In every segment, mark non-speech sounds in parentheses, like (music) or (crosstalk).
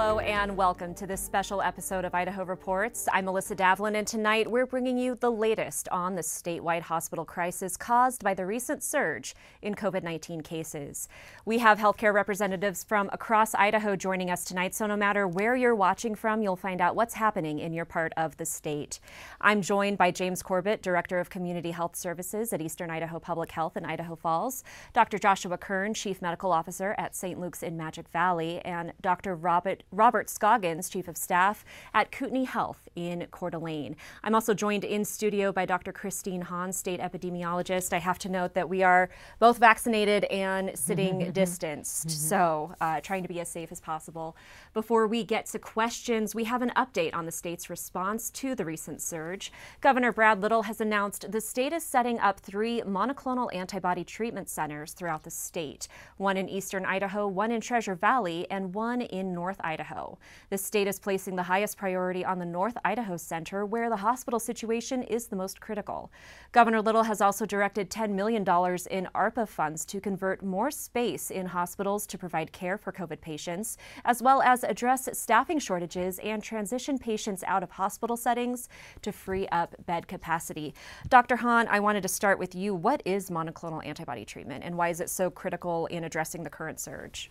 Hello and welcome to this special episode of Idaho Reports. I'm Melissa Davlin, and tonight we're bringing you the latest on the statewide hospital crisis caused by the recent surge in COVID 19 cases. We have healthcare representatives from across Idaho joining us tonight, so no matter where you're watching from, you'll find out what's happening in your part of the state. I'm joined by James Corbett, Director of Community Health Services at Eastern Idaho Public Health in Idaho Falls, Dr. Joshua Kern, Chief Medical Officer at St. Luke's in Magic Valley, and Dr. Robert Robert Scoggins, Chief of Staff at Kootenai Health in Coeur d'Alene. I'm also joined in studio by Dr. Christine Hahn, State Epidemiologist. I have to note that we are both vaccinated and sitting mm-hmm, mm-hmm. distanced, mm-hmm. so uh, trying to be as safe as possible. Before we get to questions, we have an update on the state's response to the recent surge. Governor Brad Little has announced the state is setting up three monoclonal antibody treatment centers throughout the state one in eastern Idaho, one in Treasure Valley, and one in North Idaho. Idaho. The state is placing the highest priority on the North Idaho Center, where the hospital situation is the most critical. Governor Little has also directed $10 million in ARPA funds to convert more space in hospitals to provide care for COVID patients, as well as address staffing shortages and transition patients out of hospital settings to free up bed capacity. Dr. Hahn, I wanted to start with you. What is monoclonal antibody treatment, and why is it so critical in addressing the current surge?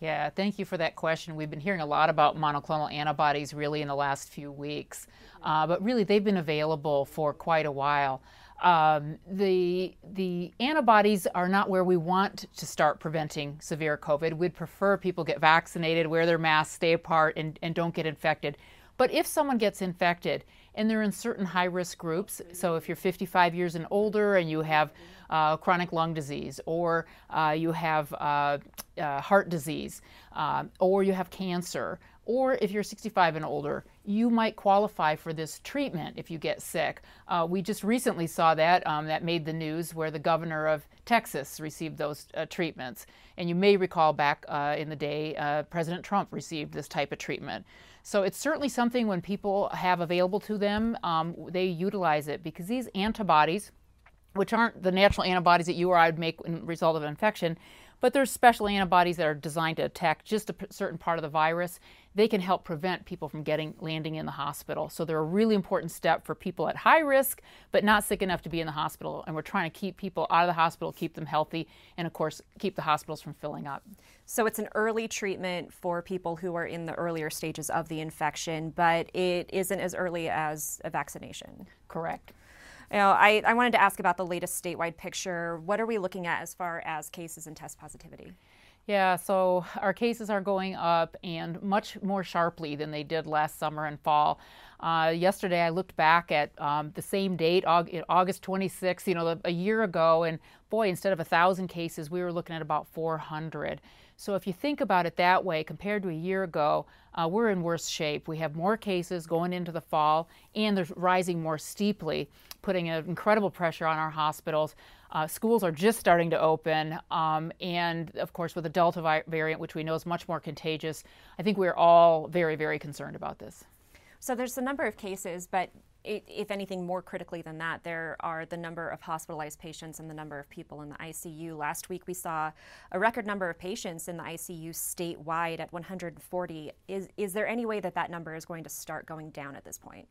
Yeah, thank you for that question. We've been hearing a lot about monoclonal antibodies really in the last few weeks, uh, but really they've been available for quite a while. Um, the the antibodies are not where we want to start preventing severe COVID. We'd prefer people get vaccinated, wear their masks, stay apart, and, and don't get infected. But if someone gets infected and they're in certain high risk groups, so if you're 55 years and older and you have uh, chronic lung disease, or uh, you have uh, uh heart disease, uh, or you have cancer, or if you're 65 and older, you might qualify for this treatment if you get sick. Uh, we just recently saw that. Um, that made the news where the governor of Texas received those uh, treatments. And you may recall back uh, in the day, President Trump received this type of treatment. So it's certainly something when people have available to them, um, they utilize it because these antibodies, which aren't the natural antibodies that you or I would make in result of an infection, but there's special antibodies that are designed to attack just a certain part of the virus. They can help prevent people from getting landing in the hospital. So they're a really important step for people at high risk, but not sick enough to be in the hospital. And we're trying to keep people out of the hospital, keep them healthy, and of course, keep the hospitals from filling up. So it's an early treatment for people who are in the earlier stages of the infection, but it isn't as early as a vaccination. Correct. I, I wanted to ask about the latest statewide picture. What are we looking at as far as cases and test positivity? Yeah, so our cases are going up and much more sharply than they did last summer and fall. Uh, yesterday, I looked back at um, the same date, August 26th, you know, a year ago, and boy, instead of 1,000 cases, we were looking at about 400. So if you think about it that way, compared to a year ago, uh, we're in worse shape. We have more cases going into the fall, and they're rising more steeply, putting an incredible pressure on our hospitals. Uh, schools are just starting to open, um, and of course, with the Delta variant, which we know is much more contagious, I think we're all very, very concerned about this. So there's a number of cases, but if anything more critically than that, there are the number of hospitalized patients and the number of people in the ICU. Last week we saw a record number of patients in the ICU statewide at 140. Is, is there any way that that number is going to start going down at this point?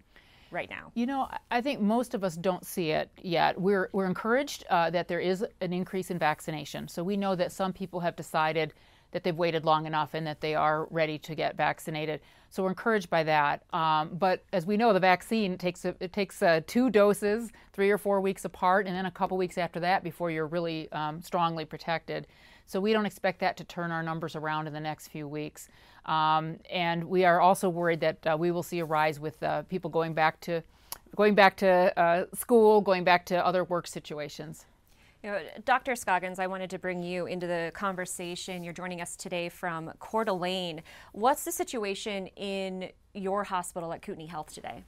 Right now? You know, I think most of us don't see it yet. We're, we're encouraged uh, that there is an increase in vaccination. So we know that some people have decided that they've waited long enough and that they are ready to get vaccinated. So we're encouraged by that. Um, but as we know, the vaccine takes it takes uh, two doses, three or four weeks apart, and then a couple weeks after that before you're really um, strongly protected. So we don't expect that to turn our numbers around in the next few weeks. Um, and we are also worried that uh, we will see a rise with uh, people going back to going back to uh, school, going back to other work situations. You know, Dr. Scoggins, I wanted to bring you into the conversation. You're joining us today from Coeur d'Alene. What's the situation in your hospital at Kootenai Health today?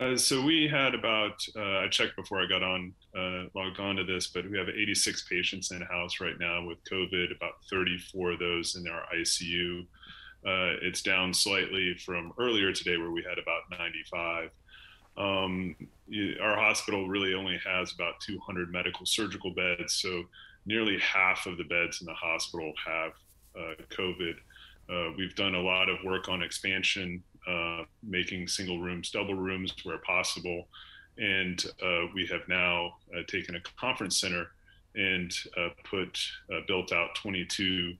Uh, so we had about uh, I checked before I got on uh, logged on to this, but we have 86 patients in house right now with COVID. About 34 of those in our ICU. Uh, it's down slightly from earlier today, where we had about 95. Um, our hospital really only has about 200 medical surgical beds, so nearly half of the beds in the hospital have uh, COVID. Uh, we've done a lot of work on expansion, uh, making single rooms, double rooms where possible. And uh, we have now uh, taken a conference center and uh, put built out 22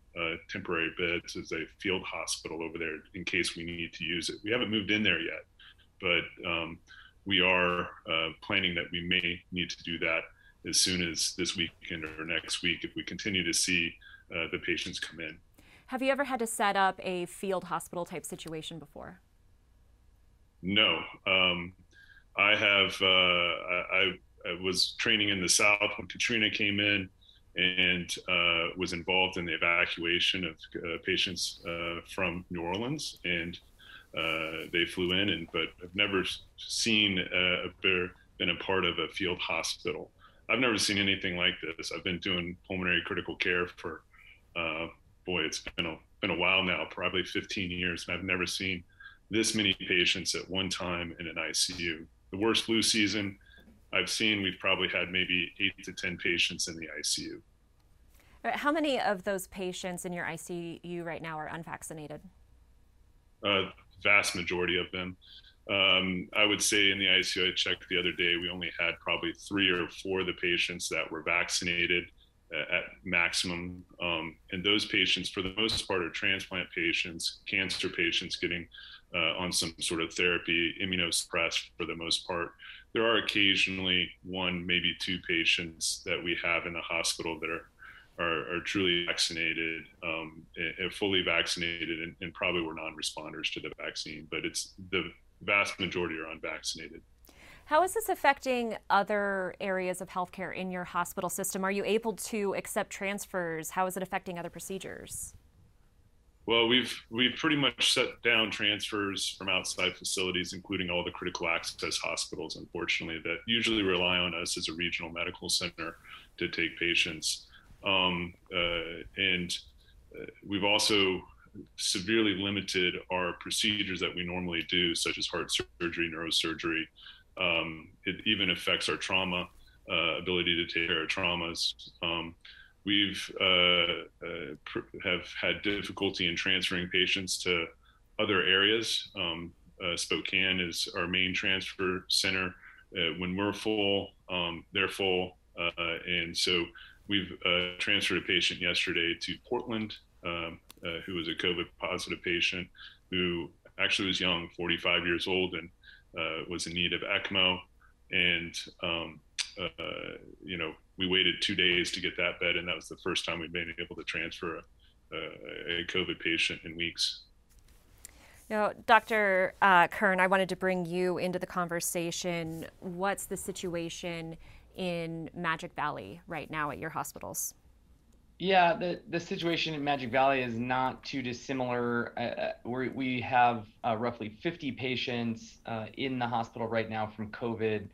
temporary beds as a field hospital over there in case we need to use it. We haven't moved in there yet, but um, we are planning that we may need to do that as soon as this weekend or next week if we continue to see uh, the patients come in. Have you ever had to set up a field hospital type situation before? No. Um, I have, uh, I, I, was training in the South when Katrina came in and uh, was involved in the evacuation of uh, patients uh, from New Orleans. And uh, they flew in, and but I've never seen uh, a, been a part of a field hospital. I've never seen anything like this. I've been doing pulmonary critical care for, boy, it's been a been a while now, probably 15 years, and I've never seen this many patients at one time in an ICU. The worst flu season I've seen, we've probably had maybe eight to 10 patients in the ICU. How many of those patients in your ICU right now are unvaccinated? Uh, vast majority of them. Um, I would say in the ICU I checked the other day, we only had probably three or four of the patients that were vaccinated uh, at maximum. Um, and those patients, for the most part, are transplant patients, cancer patients getting uh, on some sort of therapy, immunosuppressed for the most part. There are occasionally one, maybe two patients that we have in the hospital that are are, are truly vaccinated, um, and fully vaccinated, and, and probably were non-responders to the vaccine. But it's the vast majority are unvaccinated. How is this affecting other areas of healthcare in your hospital system? Are you able to accept transfers? How is it affecting other procedures? Well, we've we've pretty much set down transfers from outside facilities, including all the critical access hospitals. Unfortunately, that usually rely on us as a regional medical center to take patients. Um, uh, and uh, we've also severely limited our procedures that we normally do, such as heart surgery, neurosurgery. Um, it even affects our trauma uh, ability to take care of traumas. Um, we've uh, uh, pr- have had difficulty in transferring patients to other areas. Um, uh, Spokane is our main transfer center. when we're full, um, they're full, and so We've transferred a patient yesterday to Portland um, who was a COVID positive patient who actually was young, 45 years old, and uh, was in need of ECMO. And, um, uh, you know, we waited two days to get that bed, and that was the first time we've been able to transfer a, a COVID patient in weeks. Now, Dr. Uh, Kern, I wanted to bring you into the conversation. What's the situation in Magic Valley right now at your hospitals? Yeah, the, the situation in Magic Valley is not too dissimilar. Uh, uh we we have uh, roughly 50 patients uh, in the hospital right now from COVID.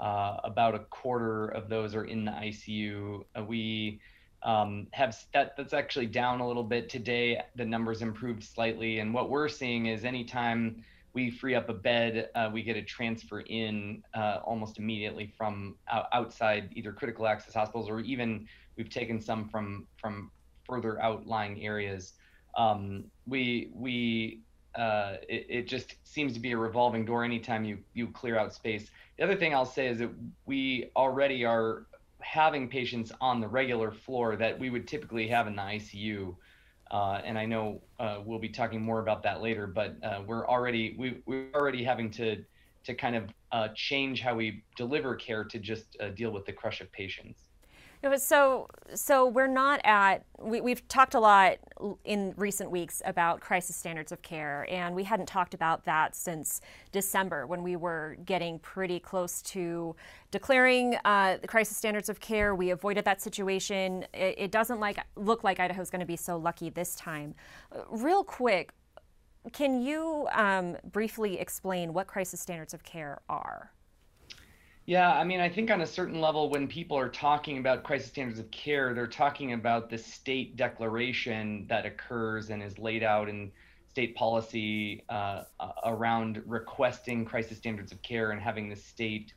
Uh, about a quarter of those are in the ICU. Uh, we um, have that, that's actually down a little bit today. The numbers improved slightly, and what we're seeing is anytime we free up a bed, uh, we get a transfer in uh, almost immediately from outside either critical access hospitals or even we've taken some from from further outlying areas. Um, we we uh, it, it, just seems to be a revolving door anytime you you clear out space. The other thing I'll say is that we already are having patients on the regular floor that we would typically have in the ICU. Uh, and I know uh, we'll be talking more about that later, but uh, we're already we, we're already having to to kind of uh, change how we deliver care to just deal with the crush of patients. So, so we're not at. We, have talked a lot in recent weeks about crisis standards of care, and we hadn't talked about that since December when we were getting pretty close to declaring uh, the crisis standards of care. We avoided that situation. It, it doesn't like look like Idaho's going to be so lucky this time. Real quick, can you um, briefly explain what crisis standards of care are? Yeah, I mean, I think on a certain level, when people are talking about crisis standards of care, they're talking about the state declaration that occurs and is laid out in state policy uh, around requesting crisis standards of care and having the state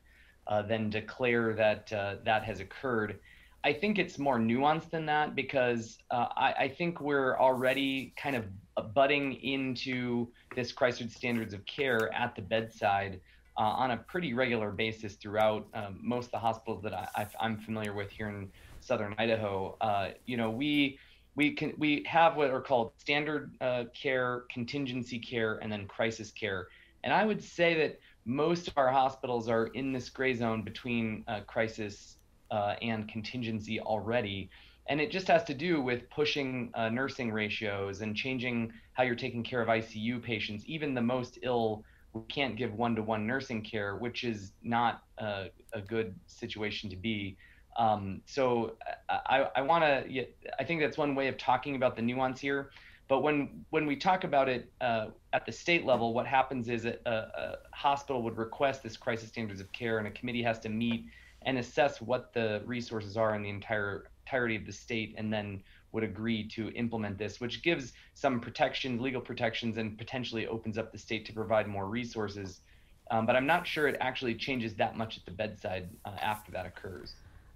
uh, then declare that uh, that has occurred. I think it's more nuanced than that because uh, I, I, think we're already kind of butting into this crisis standards of care at the bedside uh, on a pretty regular basis throughout um, most of the hospitals that I, am familiar with here in southern Idaho. Uh, you know, we we can we have what are called standard uh, care, contingency care, and then crisis care. And I would say that most of our hospitals are in this gray zone between uh, crisis uh, and contingency already. And it just has to do with pushing uh, nursing ratios and changing how you're taking care of ICU patients, even the most ill we can't give one-to-one nursing care, which is not a, a good situation to be. Um, so I, I want to. I think that's one way of talking about the nuance here. But when when we talk about it uh, at the state level, what happens is a, a, hospital would request this crisis standards of care, and a committee has to meet and assess what the resources are in the entire entirety of the state, and then would agree to implement this, which gives some protections, legal protections, and potentially opens up the state to provide more resources. Um, but I'm not sure it actually changes that much at the bedside uh, after that occurs.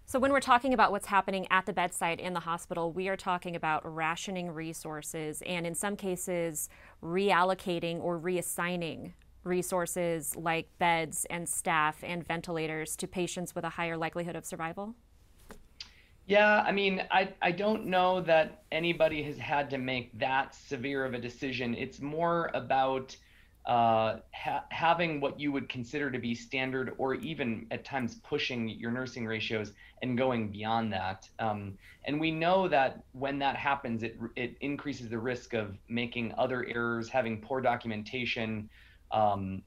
So, when we're talking about what's happening at the bedside in the hospital, we are talking about rationing resources and, in some cases, reallocating or reassigning resources like beds and staff and ventilators to patients with a higher likelihood of survival? Yeah, I mean, I, I don't know that anybody has had to make that severe of a decision. It's more about uh, ha- having what you would consider to be standard or even at times pushing your nursing ratios and going beyond that. Um, and we know that when that happens, it, it increases the risk of making other errors, having poor documentation. Um,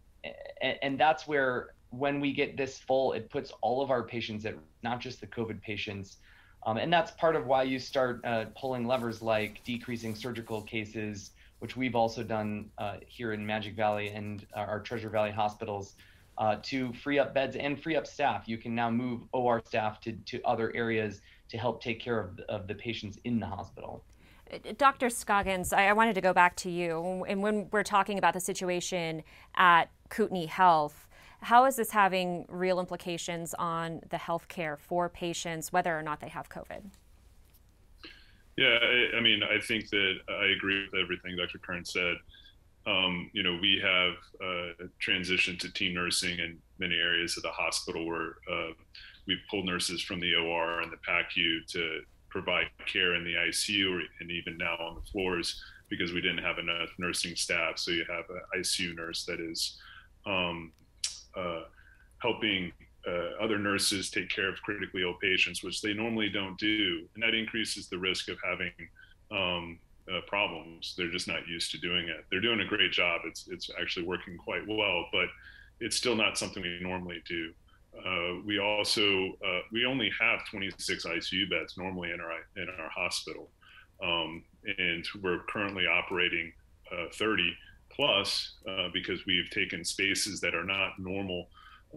and, and that's where, when we get this full, it puts all of our patients at not just the COVID patients um, and that's part of why you start uh, pulling levers like decreasing surgical cases, which we've also done uh, here in Magic Valley and our Treasure Valley hospitals uh, to free up beds and free up staff. You can now move OR staff to, to other areas to help take care of, of the patients in the hospital. Dr. Scoggins, I, I wanted to go back to you. And when we're talking about the situation at Kootenai Health, how is this having real implications on the health care for patients, whether or not they have COVID? Yeah, I, I mean, I think that I agree with everything Dr. Kern said. Um, you know, we have uh, transitioned to team nursing in many areas of the hospital where uh, we've pulled nurses from the OR and the PACU to provide care in the ICU and even now on the floors because we didn't have enough nursing staff. So you have an ICU nurse that is um, uh, helping uh, other nurses take care of critically ill patients, which they normally don't do, and that increases the risk of having um, uh, problems. They're just not used to doing it. They're doing a great job. It's it's actually working quite well, but it's still not something we normally do. Uh, we also uh, we only have 26 ICU beds normally in our in our hospital, um, and we're currently operating uh, 30 plus uh, because we've taken spaces that are not normal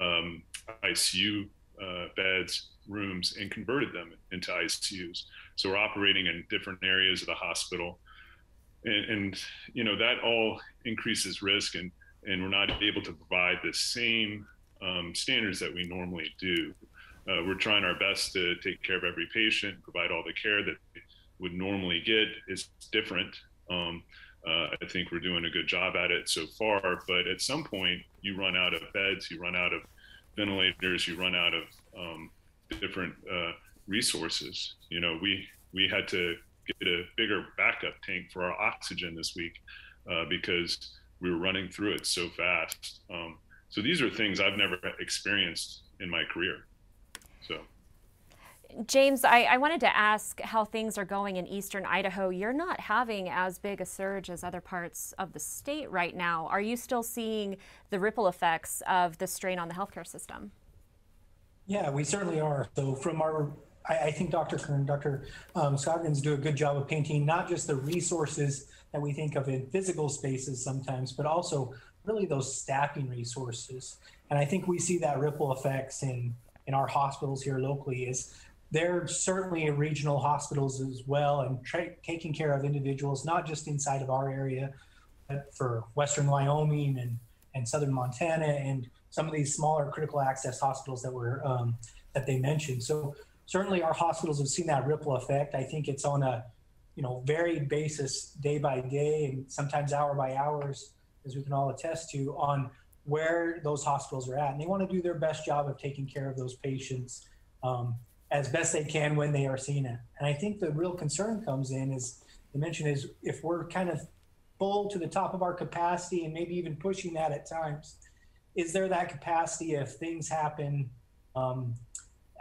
um, ICU uh, beds, rooms, and converted them into ICUs. So we're operating in different areas of the hospital, and, and you know that all increases risk, and and we're not able to provide the same um, standards that we normally do. Uh, we're trying our best to take care of every patient, provide all the care that they would normally get. It's different. Um, uh, I think we're doing a good job at it so far, but at some point you run out of beds, you run out of ventilators, you run out of um, different uh, resources. You know, we we had to get a bigger backup tank for our oxygen this week uh, because we were running through it so fast. Um, so these are things I've never experienced in my career. So James, I, I, wanted to ask how things are going in eastern Idaho. You're not having as big a surge as other parts of the state right now. Are you still seeing the ripple effects of the strain on the healthcare system? Yeah, we certainly are. So, from our, I, I think Dr. Kern, Dr. Um, Scoggins do a good job of painting not just the resources that we think of in physical spaces sometimes, but also really those staffing resources. And I think we see that ripple effects in in our hospitals here locally is they're certainly regional hospitals as well and tra- taking care of individuals not just inside of our area but for western wyoming and, and southern montana and some of these smaller critical access hospitals that were um, that they mentioned. So certainly our hospitals have seen that ripple effect. I think it's on a you know varied basis day by day and sometimes hour by hours as we can all attest to on where those hospitals are at. And they want to do their best job of taking care of those patients um, as best they can when they are seeing it. And I think the real concern comes in is the mention is if we're kind of full to the top of our capacity and maybe even pushing that at times, is there that capacity if things happen um,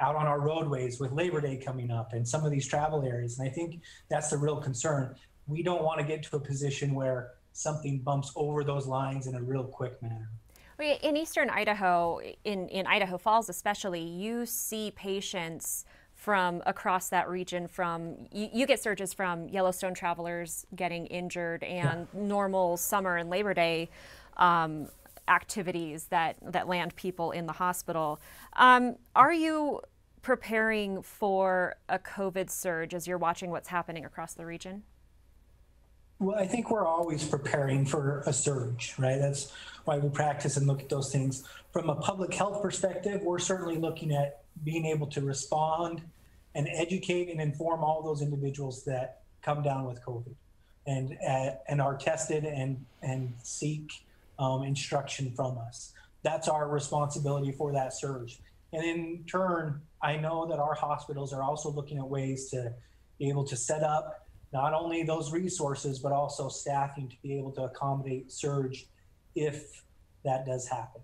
out on our roadways with Labor Day coming up and some of these travel areas? And I think that's the real concern. We don't want to get to a position where something bumps over those lines in a real quick manner. In eastern Idaho, in, in Idaho Falls especially, you see patients from across that region from you, you, get surges from Yellowstone travelers getting injured and yeah. normal summer and Labor Day um, activities that, that land people in the hospital. Um, are you preparing for a COVID surge as you're watching what's happening across the region? Well, I think we're always preparing for a surge, right? That's why we practice and look at those things. From a public health perspective, we're certainly looking at being able to respond and educate and inform all those individuals that come down with COVID and uh, and are tested and and seek um, instruction from us. That's our responsibility for that surge. And in turn, I know that our hospitals are also looking at ways to be able to set up not only those resources, but also staffing to be able to accommodate surge if that does happen.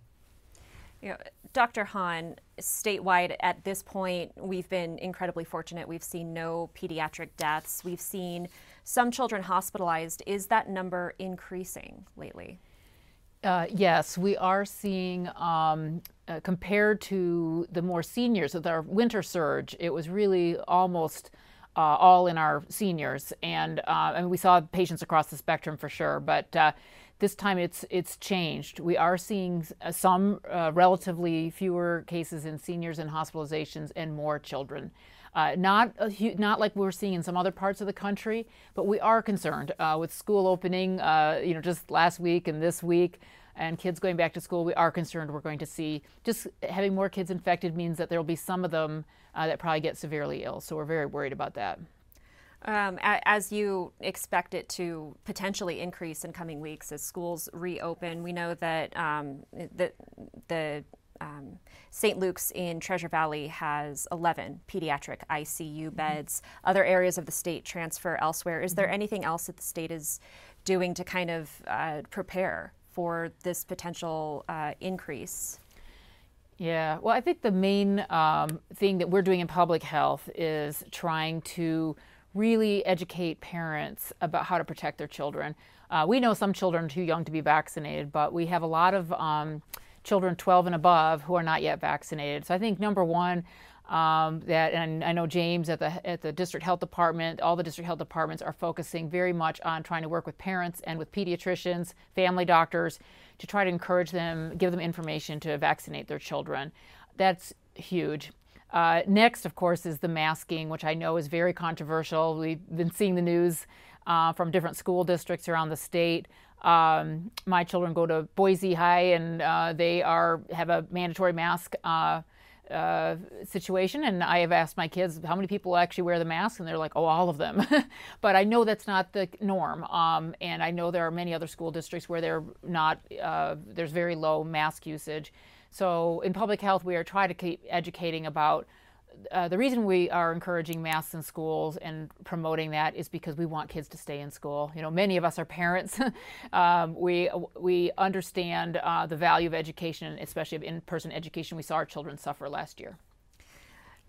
You know, Dr. Hahn, statewide at this point, we've been incredibly fortunate. We've seen no pediatric deaths. We've seen some children hospitalized. Is that number increasing lately? Uh, yes, we are seeing, um, uh, compared to the more seniors, with our winter surge, it was really almost uh, all in our seniors, and uh, we saw patients across the spectrum for sure. But uh, this time it's it's changed. We are seeing uh, some uh, relatively fewer cases in seniors and hospitalizations, and more children. Uh, not a, not like we're seeing in some other parts of the country, but we are concerned with school opening. you know, just last week and this week and kids going back to school, we are concerned we're going to see just having more kids infected means that there will be some of them uh, that probably get severely ill. So we're very worried about that. Um, as you expect it to potentially increase in coming weeks as schools reopen, we know that um, the, the um, St. Luke's in Treasure Valley has 11 pediatric ICU mm-hmm. beds. Mm-hmm. Other areas of the state transfer elsewhere. Is there mm-hmm. anything else that the state is doing to kind of uh, prepare for this potential uh, increase? Yeah, well, I think the main um, thing that we're doing in public health is trying to really educate parents about how to protect their children. Uh, we know some children are too young to be vaccinated, but we have a lot of um, children 12 and above who are not yet vaccinated. So I think number one, um, that and I know James at the at the district health department, all the district health departments are focusing very much on trying to work with parents and with pediatricians, family doctors, to try to encourage them, give them information to vaccinate their children. That's huge. Uh, next, of course, is the masking, which I know is very controversial. We've been seeing the news uh, from different school districts around the state. Um, my children go to Boise High, and uh, they are have a mandatory mask uh, situation, and I have asked my kids how many people actually wear the mask, and they're like, "Oh, all of them." (laughs) but I know that's not the norm, um, and I know there are many other school districts where they're not. Uh, there's very low mask usage. So in public health, we are trying to keep educating about uh, the reason we are encouraging masks in schools and promoting that is because we want kids to stay in school. You know, many of us are parents. (laughs) um, we we understand uh, the value of education, especially of in-person education. We saw our children suffer last year.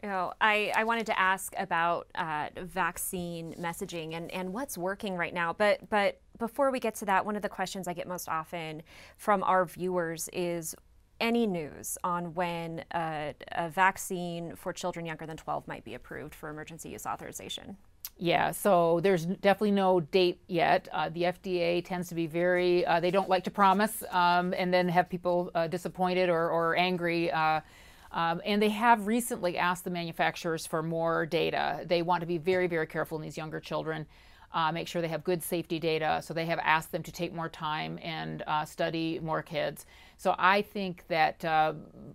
You know, I, I wanted to ask about uh, vaccine messaging and, and what's working right now. But but before we get to that, one of the questions I get most often from our viewers is any news on when a, a vaccine for children younger than 12 might be approved for emergency use authorization? Yeah, so there's definitely no date yet. Uh, the FDA tends to be very, uh, they don't like to promise um, and then have people uh, disappointed or, or angry. Uh, um, and they have recently asked the manufacturers for more data. They want to be very, very careful in these younger children, uh, make sure they have good safety data. So they have asked them to take more time and uh, study more kids. So I think that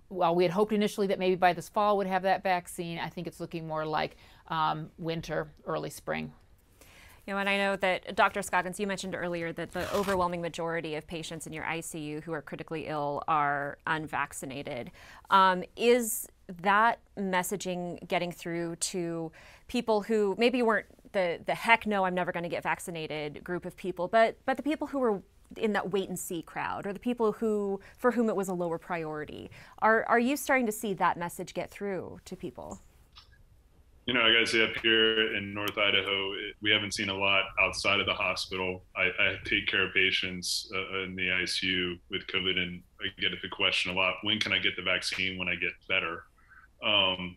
while we had hoped initially that maybe by this fall would have that vaccine, I think it's looking more like um, winter, early spring. You know, and I know that Dr. Scoggins, you mentioned earlier that the overwhelming majority of patients in your ICU who are critically ill are unvaccinated. Um, is that messaging getting through to people who maybe weren't the the heck no, I'm never going to get vaccinated group of people, but but the people who were in that wait and see crowd, or the people who for whom it was a lower priority? Are are you starting to see that message get through to people? you know, I got to say, up here in North Idaho, it, we haven't seen a lot outside of the hospital. I, I take care of patients uh, in the ICU with COVID, and I get the question a lot: When can I get the vaccine? When I get better? Um,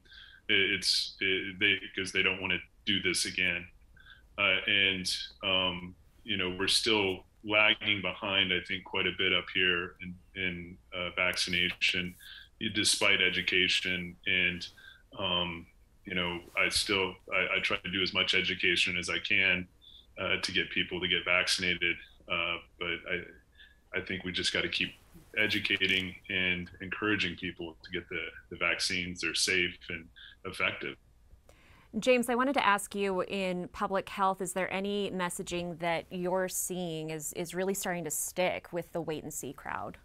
it, it's it, they because they don't want to do this again, uh, and um, you know, we're still lagging behind. I think quite a bit up here in, in uh, vaccination, despite education and um, you know, I still I, I, try to do as much education as I can uh, to get people to get vaccinated. Uh, but I I think we just got to keep educating and encouraging people to get the, the vaccines. They're safe and effective. James, I wanted to ask you in public health, is there any messaging that you're seeing is, is really starting to stick with the wait and see crowd?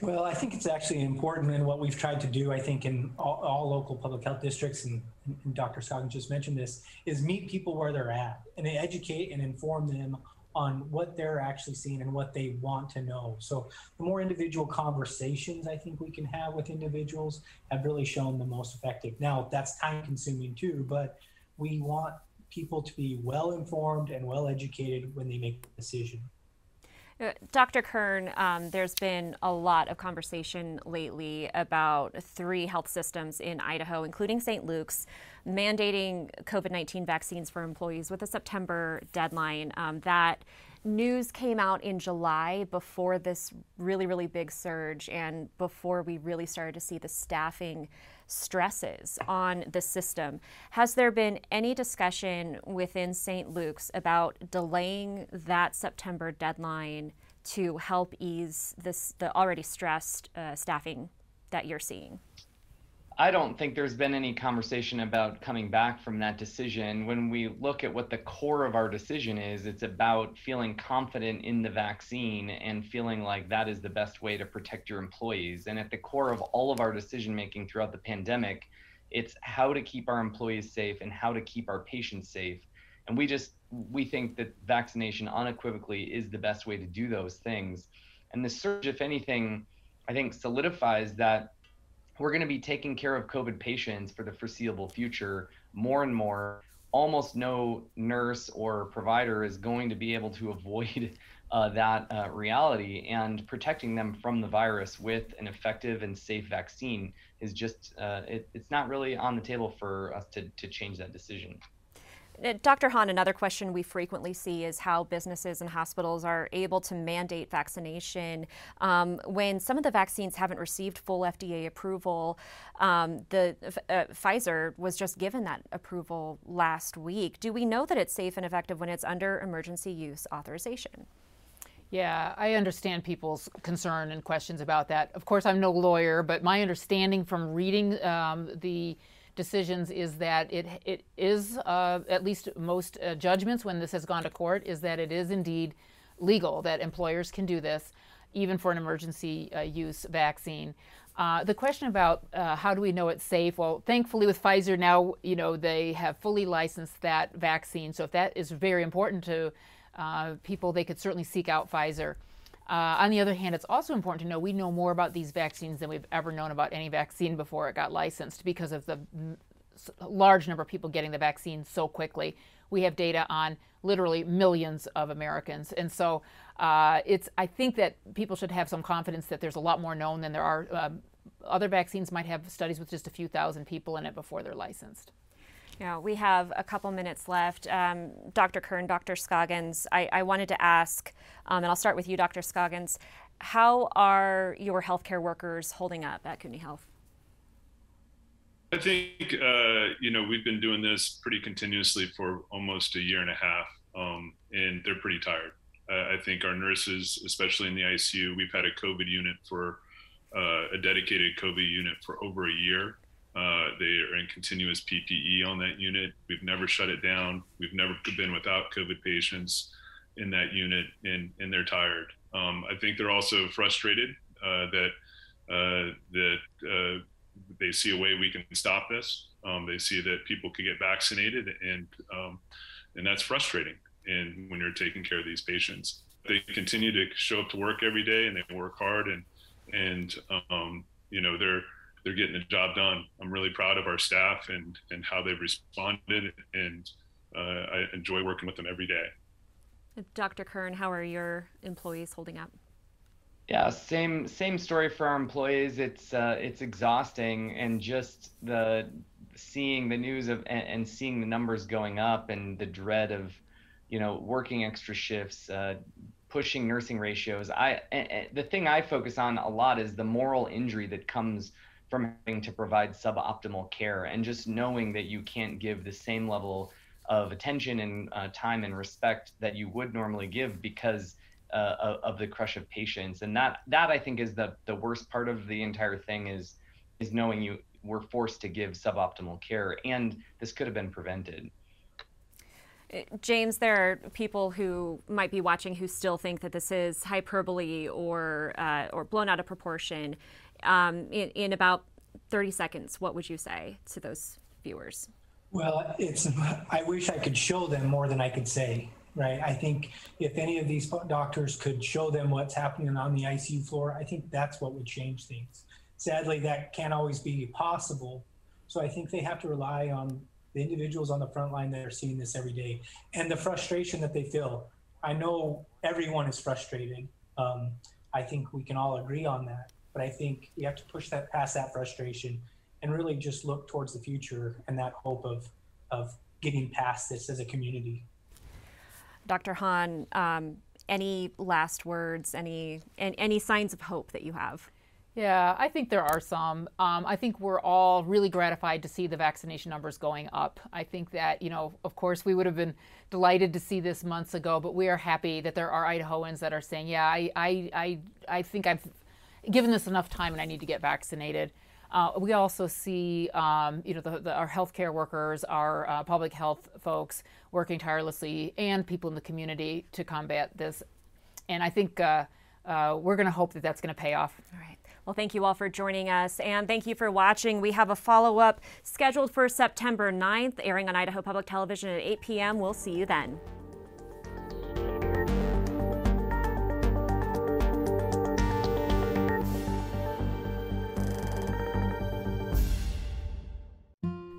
Well, I think it's actually important, and what we've tried to do, I think, in all, all local public health districts, and, and Dr. Scoggins just mentioned this, is meet people where they're at and educate and inform them on what they're actually seeing and what they want to know. So the more individual conversations I think we can have with individuals have really shown the most effective. Now that's time consuming too, but we want people to be well informed and well educated when they make a decision. Dr. Kern, um, there's been a lot of conversation lately about three health systems in Idaho, including St. Luke's, mandating COVID 19 vaccines for employees with a September deadline. Um, that news came out in July before this really, really big surge and before we really started to see the staffing stresses on the system. Has there been any discussion within St. Luke's about delaying that September deadline to help ease this the already stressed uh, staffing that you're seeing? I don't think there's been any conversation about coming back from that decision. When we look at what the core of our decision is, it's about feeling confident in the vaccine and feeling like that is the best way to protect your employees. And at the core of all of our decision making throughout the pandemic, it's how to keep our employees safe and how to keep our patients safe. And we just we think that vaccination unequivocally is the best way to do those things. And the surge, if anything, I think solidifies that we're going to be taking care of COVID patients for the foreseeable future more and more. Almost no nurse or provider is going to be able to avoid (laughs) uh, that uh, reality, and protecting them from the virus with an effective and safe vaccine is just, uh, it, it's not really on the table for us to, to change that decision. Uh, Dr. Hahn, another question we frequently see is how businesses and hospitals are able to mandate vaccination um, when some of the vaccines haven't received full FDA approval. Um, the uh, Pfizer was just given that approval last week. Do we know that it's safe and effective when it's under emergency use authorization? Yeah, I understand people's concern and questions about that. Of course, I'm no lawyer, but my understanding from reading um, the decisions is that it it is uh, at least most uh, judgments when this has gone to court is that it is indeed legal that employers can do this even for an emergency uh, use vaccine. Uh, the question about uh, how do we know it's safe? Well, thankfully with Pfizer now, you know they have fully licensed that vaccine. So if that is very important to uh, people, they could certainly seek out Pfizer. Uh, on the other hand, it's also important to know we know more about these vaccines than we've ever known about any vaccine before it got licensed because of the large number of people getting the vaccine so quickly. We have data on literally millions of Americans, and so uh, it's. I think that people should have some confidence that there's a lot more known than there are. Um, other vaccines might have studies with just a few thousand people in it before they're licensed. Yeah, we have a couple minutes left. Um, Dr. Kern, Dr. Scoggins, I, I wanted to ask, um, and I'll start with you, Dr. Scoggins, how are your healthcare workers holding up at Kootenai Health? I think, uh, you know, we've been doing this pretty continuously for almost a year and a half, um, and they're pretty tired. Uh, I think our nurses, especially in the ICU, we've had a COVID unit for uh, a dedicated COVID unit for over a year. Uh, they are in continuous PPE on that unit. We've never shut it down. We've never been without COVID patients in that unit, and, and they're tired. Um, I think they're also frustrated uh, that uh, that uh, they see a way we can stop this. Um, they see that people could get vaccinated, and um, and that's frustrating. And when you're taking care of these patients, they continue to show up to work every day, and they work hard, and and um, you know they're they're getting the job done. I'm really proud of our staff and and how they've responded, and uh, I enjoy working with them every day. Dr. Kern, how are your employees holding up? Yeah, same same story for our employees. It's uh, it's exhausting, and just the seeing the news of and, and, seeing the numbers going up, and the dread of, you know, working extra shifts, uh, pushing nursing ratios. I the thing I focus on a lot is the moral injury that comes from having to provide suboptimal care and just knowing that you can't give the same level of attention and uh, time and respect that you would normally give because uh, of, the crush of patients. And that that i think is the the worst part of the entire thing is is knowing you were forced to give suboptimal care and this could have been prevented. Uh, James, there are people who might be watching who still think that this is hyperbole or uh, or blown out of proportion um, in, in about 30 seconds, what would you say to those viewers? Well, it's, I wish I could show them more than I could say, right? I think if any of these doctors could show them what's happening on the ICU floor, I think that's what would change things. Sadly, that can't always be possible. So I think they have to rely on the individuals on the front line that are seeing this every day and the frustration that they feel. I know everyone is frustrated. Um, I think we can all agree on that. But I think we have to push that past that frustration and really just look towards the future and that hope of of getting past this as a community. Dr. Hahn, um, any last words, any any signs of hope that you have? Yeah, I think there are some. Um, I think we're all really gratified to see the vaccination numbers going up. I think that, you know, of course, we would have been delighted to see this months ago, but we are happy that there are Idahoans that are saying, yeah, I, I, I, I think I've given this enough time and I need to get vaccinated. Uh, we also see, um, you know, the, the, our healthcare workers, our uh, public health folks working tirelessly, and people in the community to combat this. And I think uh, uh we're going to hope that that's going to pay off. All right. Well, thank you all for joining us, and thank you for watching. We have a follow up scheduled for September 9th, airing on Idaho Public Television at 8 p.m. We'll see you then.